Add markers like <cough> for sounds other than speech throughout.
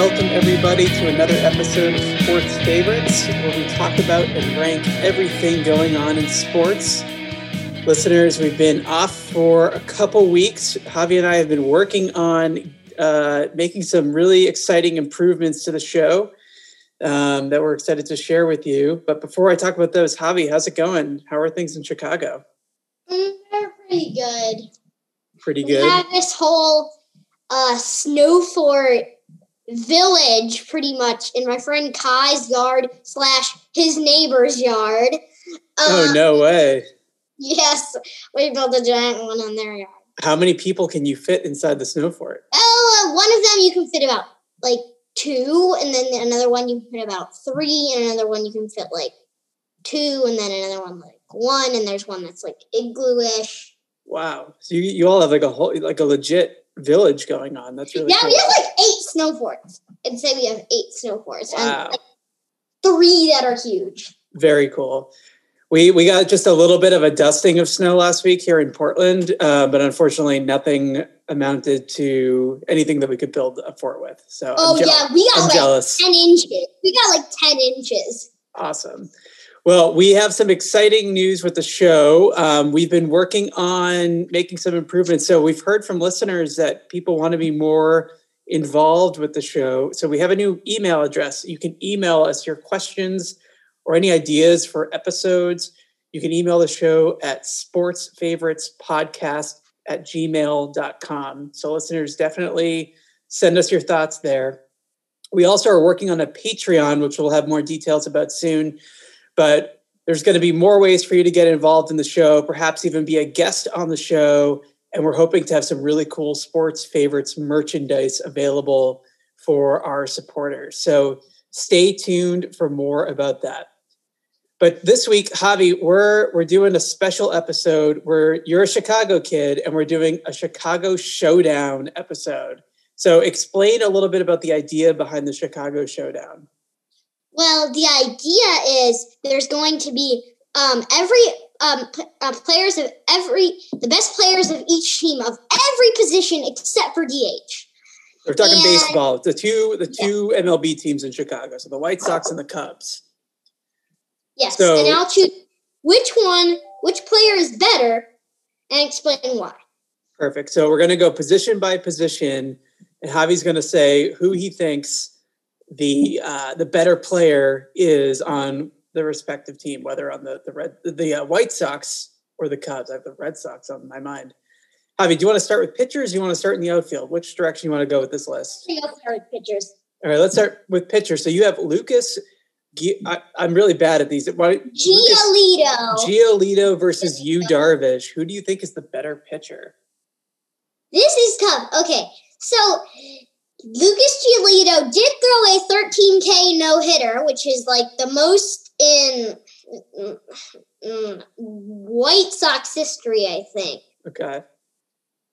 welcome, everybody to another episode of Sports Favorites, where we talk about and rank everything going on in sports. Listeners, we've been off for a couple weeks. Javi and I have been working on uh, making some really exciting improvements to the show um, that we're excited to share with you. But before I talk about those, Javi, how's it going? How are things in Chicago? Mm, they're pretty good. Pretty We good. have this whole uh, snow fort village pretty much in my friend Kai's yard slash his neighbor's yard. Oh, no way. Yes, we built a giant one on their yard. How many people can you fit inside the snow fort? Oh, uh, one of them you can fit about like two, and then another one you can fit about three, and another one you can fit like two, and then another one like one, and there's one that's like igloo-ish. Wow. So you, you all have like a whole, like a legit village going on. That's really Yeah, cool. we have like eight snow forts. I'd say we have eight snow forts, Wow. and like, three that are huge. Very cool. We we got just a little bit of a dusting of snow last week here in Portland, uh, but unfortunately, nothing amounted to anything that we could build a fort with. So Oh I'm, je- yeah, we got I'm like jealous. ten inches. We got like ten inches. Awesome. Well, we have some exciting news with the show. Um, we've been working on making some improvements. So we've heard from listeners that people want to be more involved with the show. So we have a new email address. You can email us your questions or any ideas for episodes. You can email the show at sportsfavoritespodcast at gmail.com. So listeners, definitely send us your thoughts there. We also are working on a Patreon, which we'll have more details about soon. But there's going to be more ways for you to get involved in the show, perhaps even be a guest on the show. And we're hoping to have some really cool sports favorites merchandise available for our supporters. So stay tuned for more about that. But this week, Javi, we're we're doing a special episode where you're a Chicago kid and we're doing a Chicago Showdown episode. So explain a little bit about the idea behind the Chicago Showdown. Well, the idea is there's going to be um, every um, uh, players of every the best players of each team of every position except for DH. We're talking And- baseball. The two the two MLB teams in Chicago, so the White Sox and the Cubs. Yes, So- and I'll choose which one, which player is better, and explain why. Perfect. So we're going to go position by position, and Javi's going to say who he thinks the uh, the better player is on the respective team, whether on the the red the uh, White Sox or the Cubs. I have the Red Sox on my mind. Javi, do you want to start with pitchers? Or you want to start in the outfield? Which direction you want to go with this list? I think I'll start with pitchers. All right, let's start with pitchers. So you have Lucas. I, I'm really bad at these. Why, Giolito. Giolito versus Yu, Darvish. Who do you think is the better pitcher? This is tough. Okay, so Lucas Giolito did throw a 13K no hitter, which is like the most in mm, White Sox history, I think. Okay.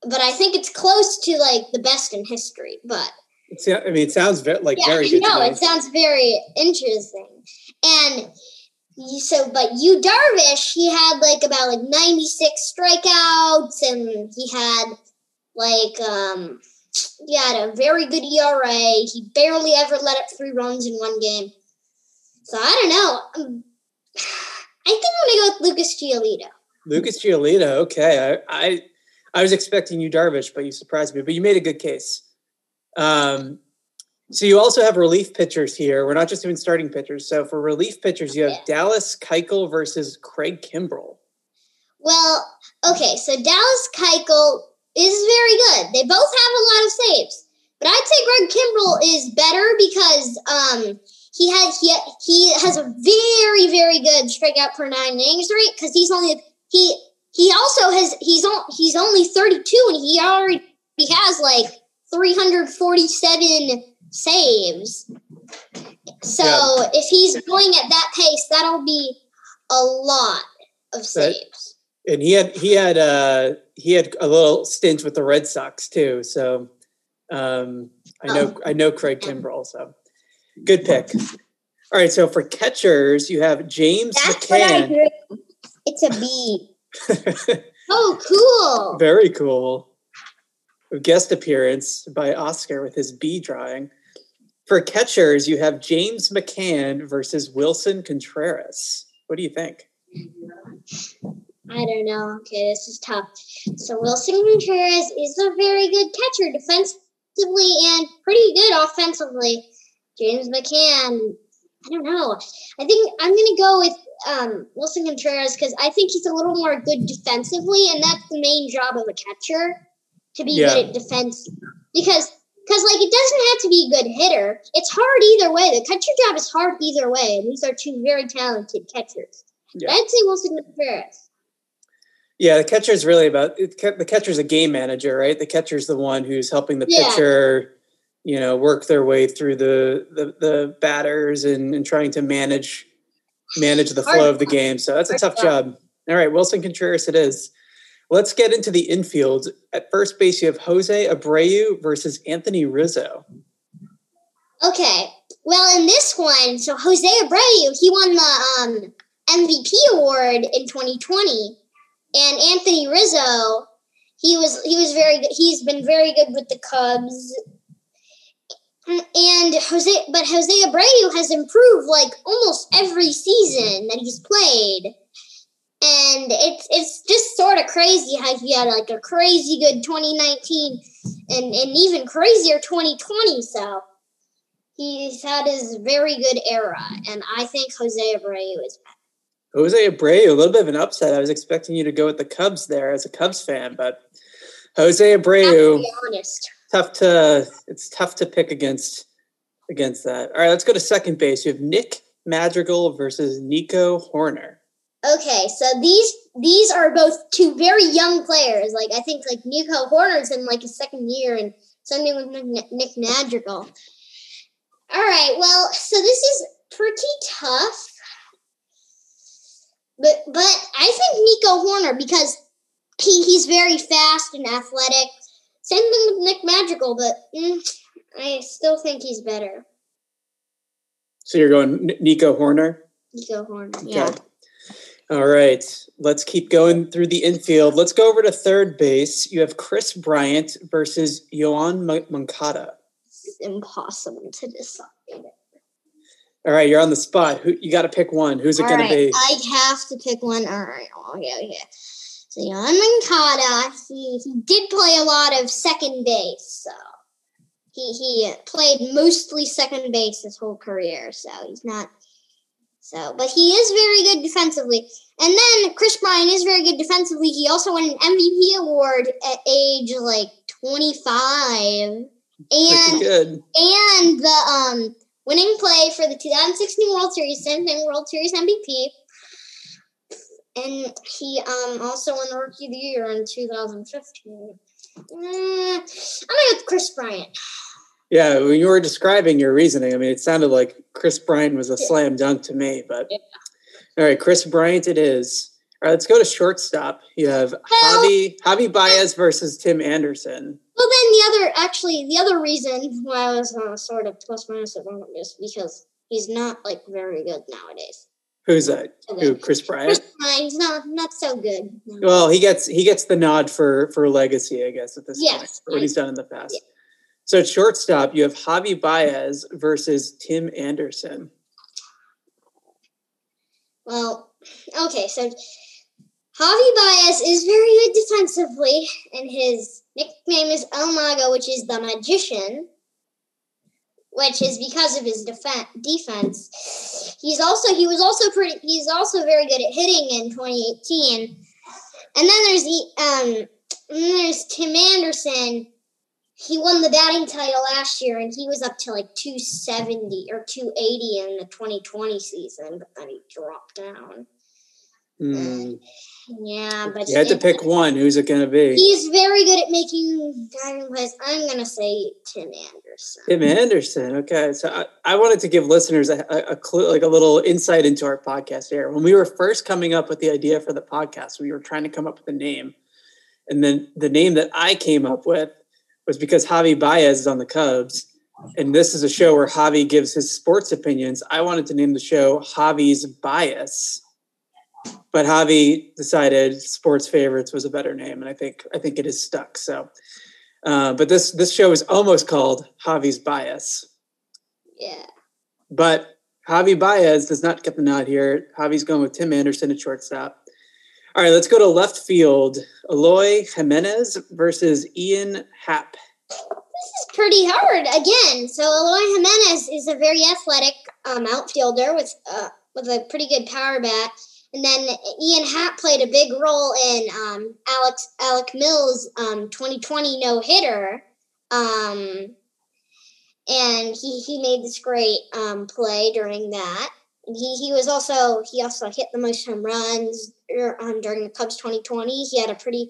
But I think it's close to like the best in history. But It's, I mean, it sounds very, like yeah, very good. no, it sounds very interesting. And you- so, but Yu Darvish, he had like about like 96 strikeouts, and he had like um he had a very good ERA. He barely ever let up three runs in one game. So I don't know. Um, I think I'm gonna go with Lucas Giolito. Lucas Giolito. Okay, I, I I was expecting Yu Darvish, but you surprised me. But you made a good case. Um, so you also have relief pitchers here. We're not just doing starting pitchers. So for relief pitchers, you have Yeah. Dallas Keuchel versus Craig Kimbrel. Well, okay, so Dallas Keuchel is very good. They both have a lot of saves, but I'd say Greg Kimbrel is better because um he had he he has a very very good strikeout per nine innings rate because he's only he he also has he's on he's only thirty two and he already he has like three hundred forty seven saves. So Yeah. if he's going at that pace, that'll be a lot of saves. and he had he had uh he had a little stint with the Red Sox too. So um I know I know Craig Kimbrel. So good pick. All right, so for catchers, you have James That's what I McCann. It's a B. <laughs> Oh, cool. Very cool. guest appearance by Oscar with his bee drawing. For catchers, you have James McCann versus Willson Contreras. What do you think? I don't know. Okay, this is tough. So Willson Contreras is a very good catcher defensively and pretty good offensively. James McCann, I don't know. I think I'm going to go with um, Willson Contreras because I think he's a little more good defensively, and that's the main job of a catcher to be yeah. good at defense. Because because like it doesn't have to be a good hitter. It's hard either way. The catcher job is hard either way, and these are two very talented catchers. Yeah. I'd say Willson Contreras. Yeah, the catcher is really about it, the catcher's a game manager, right? The catcher's the one who's helping the yeah. pitcher, you know, work their way through the the, the batters and, and trying to manage manage the flow of the game. So that's a tough job. All right, Willson Contreras it is. Let's get into the infield. At first base, you have Jose Abreu versus Anthony Rizzo. Okay. Well, in this one, so Jose Abreu, he won the um, MVP award in 2020, and Anthony Rizzo, he was he was very good. He's been very good with the Cubs. And Jose, but Jose Abreu has improved like almost every season that he's played. And it's it's just sort of crazy how he had like a crazy good 2019 and and even crazier 2020 so. He's had his very good era and i think jose abreu is back. Jose abreu a little bit of an upset. I was expecting you to go with the cubs there as a cubs fan but jose abreu honest tough to it's tough to pick against against that all right let's go to second base you have nick madrigal versus nico Hoerner. Okay, so these these are both two very young players. Like I think like Nico Hoerner's in like his second year, and something with Nick, Nick Madrigal. All right, well, so this is pretty tough, but but I think Nico Hoerner because he, he's very fast and athletic. Same thing with Nick Madrigal, but mm, I still think he's better. So you're going Nico Hoerner? Nico Hoerner, yeah. All right, let's keep going through the infield. Let's go over to third base. You have Kris Bryant versus Yoan Moncada. It's impossible to decide. All right, you're on the spot. Who you got to pick one? Who's it going right, to be? I have to pick one. All right, okay, okay. So Yoan Moncada, he he did play a lot of second base, so he he played mostly second base his whole career. So he's not so, but he is very good defensively. And then Kris Bryant is very good defensively. He also won an MVP award at age like 25. And and the um winning play for the 2016 World Series, same thing, World Series MVP. And he um also won the Rookie of the Year in 2015. Mm, I'm gonna go with Kris Bryant. Yeah, when you were describing your reasoning, I mean, it sounded like Kris Bryant was a slam dunk to me. But yeah. all right, Kris Bryant, it is. All right, let's go to shortstop. You have well, Javi Javi Baez versus Tim Anderson. Well, then the other, actually, the other reason why I was uh, sort of plus minus at one is because he's not like very good nowadays. Who's that? Who? Kris Bryant. Kris Bryant's not not so good. Well, he gets he gets the nod for for legacy, I guess, at this yes, point, for what he's done in the past. Yeah. So at shortstop, you have Javi Baez versus Tim Anderson. Well, okay, so Javi Baez is very good defensively, and his nickname is El Mago, which is the magician, which is because of his def- defense. He's also he was also pretty. He's also very good at hitting in 2018. And then there's the um, there's Tim Anderson, he won the batting title last year and he was up to like 270 or 280 in the 2020 season, but then he dropped down. Mm. yeah, but you had to pick one. Who's it going to be? He's very good at making diving plays. I'm going to say Tim Anderson. Tim Anderson. Okay, so I, I wanted to give listeners a, a, clue, like a little insight into our podcast here. When we were first coming up with the idea for the podcast, we were trying to come up with a name, and then the name that I came up with was because Javi Baez is on the Cubs, and this is a show where Javi gives his sports opinions. I wanted to name the show Javi's Bias, but Javi decided sports favorites was a better name, and I think I think it is stuck. So, Uh, but this this show is almost called Javi's Bias. Yeah. But Javi Baez does not get the nod here. Javi's going with Tim Anderson at shortstop. All right, let's go to left field. Eloy Jimenez versus Ian Happ. This is pretty hard again. So Eloy Jimenez is a very athletic um, outfielder with uh, with a pretty good power bat. And then Ian Happ played a big role in um, Alex Alec Mills' um, 2020 no hitter, um, and he he made this great um, play during that. And he he was also he also hit the most home runs er, um, during the Cubs 2020. He had a pretty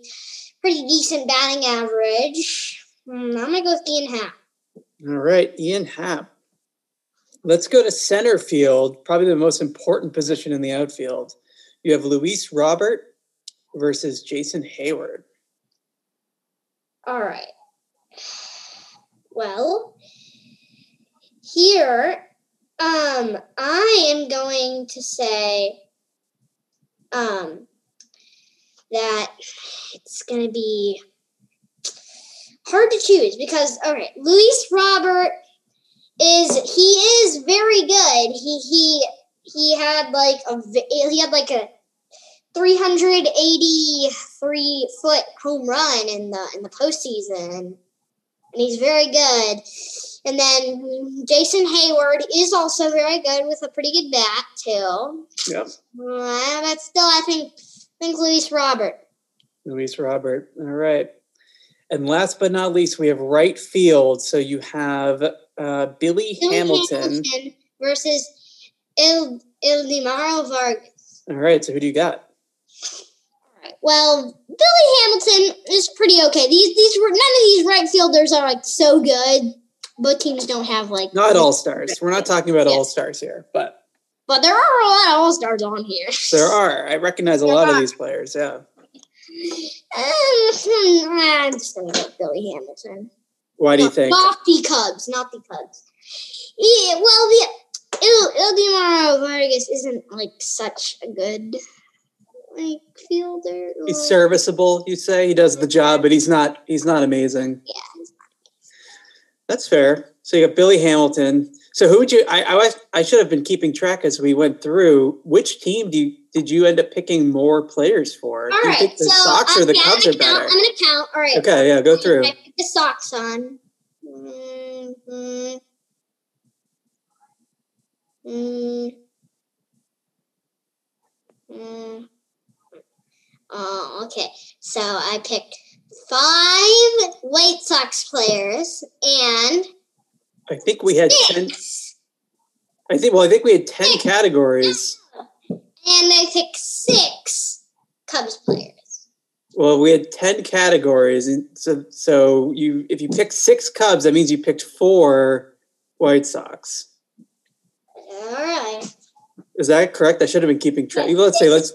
pretty decent batting average. Mm, I'm gonna go with Ian Happ. All right, Ian Happ. Let's go to center field, probably the most important position in the outfield. You have Luis Robert versus Jason Heyward. All right. Well, here, um, I am going to say, um, that it's going to be hard to choose because, all right, Luis Robert is he is very good. He he he had like a he had like a 383 foot home run in the in the postseason, and he's very good. And then Jason Heyward is also very good with a pretty good bat too. Yep. Uh, but still, I think I think Luis Robert. Luis Robert. All right. And last but not least, we have right field. So you have uh, Billy, Billy Hamilton. Hamilton versus Il Ildemaro Vargas. All right. So who do you got? Well, Billy Hamilton is pretty okay. These these were none of these right fielders are like so good. Both teams don't have like Not all stars. We're not talking about Yeah. all stars here, but but there are a lot of all stars on here. there are. I recognize a There lot of these players. Yeah. Um, I'm just gonna go Billy Hamilton. Why do you Not- think? Not the Cubs, not the Cubs. Yeah, well, the Il, Ildemaro Vargas isn't like such a good like fielder. He's serviceable. You say he does the job, but he's not. He's not amazing. yeah, That's fair. So you got Billy Hamilton. So who would you? I I, was- I should have been keeping track as we went through. Which team do you, did you end up picking more players for? All right, the so Sox or the I'm Cubs gonna are count. better? I'm gonna count. All right. Okay, yeah, go through. I picked the Sox on. Mm, mm, mm. Oh, okay. So I picked five White Sox players and I think we had ten. I think. Well, I think we had ten categories. And I picked six Cubs players. Well, we had ten categories, and so so you if you picked six Cubs, that means you picked four White Sox. All right. Is that correct? I should have been keeping track. Let's say let's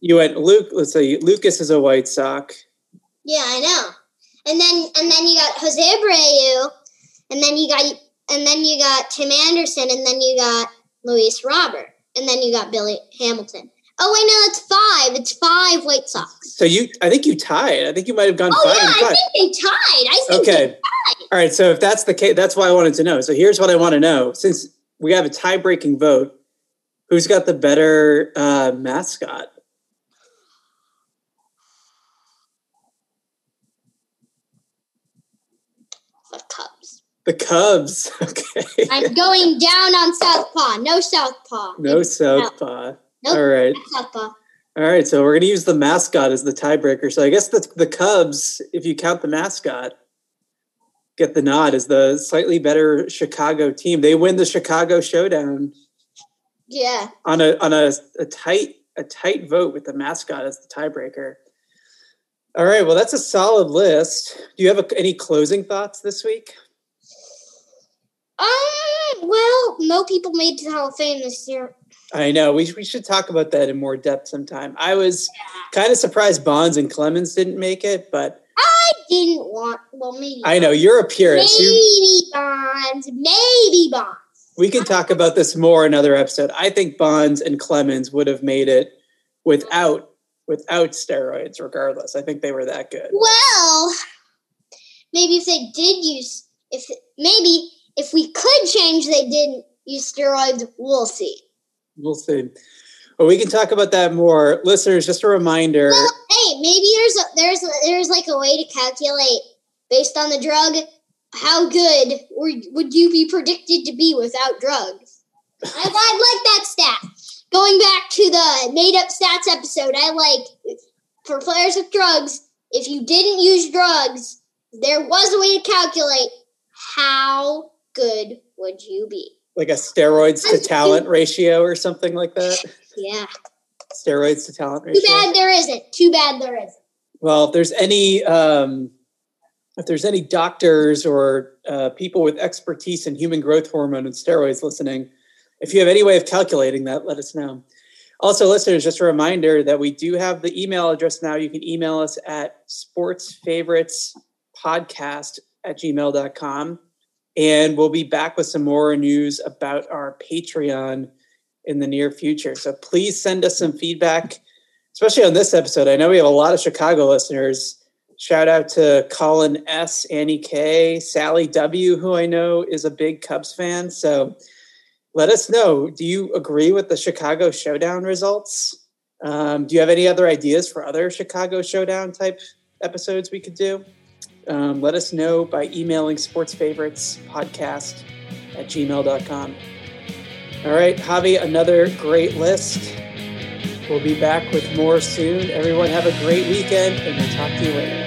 you went Luke. Let's say Lucas is a White Sox. Yeah, I know. And then and then you got Jose Abreu, and then you got and then you got Tim Anderson, and then you got Luis Robert, and then you got Billy Hamilton. Oh wait, no, it's five. It's five White Sox. So you, I think you tied. I think you might have gone Oh five yeah, and I five. think they tied. I think Okay. All right. So if that's the case, that's why I wanted to know. So here's what I want to know. Since we have a tie-breaking vote, who's got the better uh, mascot? the Cubs. The Cubs. <laughs> Okay. I'm going down on Southpaw. No Southpaw. no Southpaw. Nope. All right. Southpaw. All right. So we're going to use the mascot as the tiebreaker. So I guess the the Cubs, if you count the mascot, get the nod as the slightly better Chicago team. They win the Chicago Showdown. Yeah. on a on a, a tight a tight vote with the mascot as the tiebreaker. All right, well that's a solid list. Do you have a, any closing thoughts this week? Um. Well, no people made the Hall of Fame this year. I know we we should talk about that in more depth sometime. I was kind of surprised Bonds and Clemens didn't make it, but didn't want. Well, maybe. I know your appearance. purist. You, Maybe Bonds. Maybe Bonds. we can talk about this more another episode. I think Bonds and Clemens would have made it without without steroids, regardless. I think they were that good. Well, maybe if they did use, if maybe if we could change, they didn't use steroids. We'll see. We'll see. Well, we can talk about that more, listeners. Just a reminder. Well, hey, maybe there's a, there's a, there's like a way to calculate based on the drug how good would you be predicted to be without drugs. I, I like that stat. Going back to the made up stats episode, I like for players with drugs. If you didn't use drugs, there was a way to calculate how good would you be? Like a steroids to talent ratio or something like that? Yeah. Steroids to talent ratio. Too bad there isn't. Too bad there isn't. Well, if there's any um, if there's any doctors or uh, people with expertise in human growth hormone and steroids listening, if you have any way of calculating that, let us know. Also, listeners, just a reminder that we do have the email address now. You can email us at sportsfavoritesPodcast at gmail.com. And we'll be back with some more news about our Patreon in the near future. So please send us some feedback, especially on this episode. I know we have a lot of Chicago listeners. Shout out to Colin S, Annie K, Sally W, who I know is a big Cubs fan. So let us know. Do you agree with the Chicago Showdown results? Um, do you have any other ideas for other Chicago Showdown type episodes we could do? um, let us know by emailing sportsfavoritesPodcast at gmail.com. All right, Javi, another great list. We'll be back with more soon. Everyone have a great weekend, and we'll talk to you later.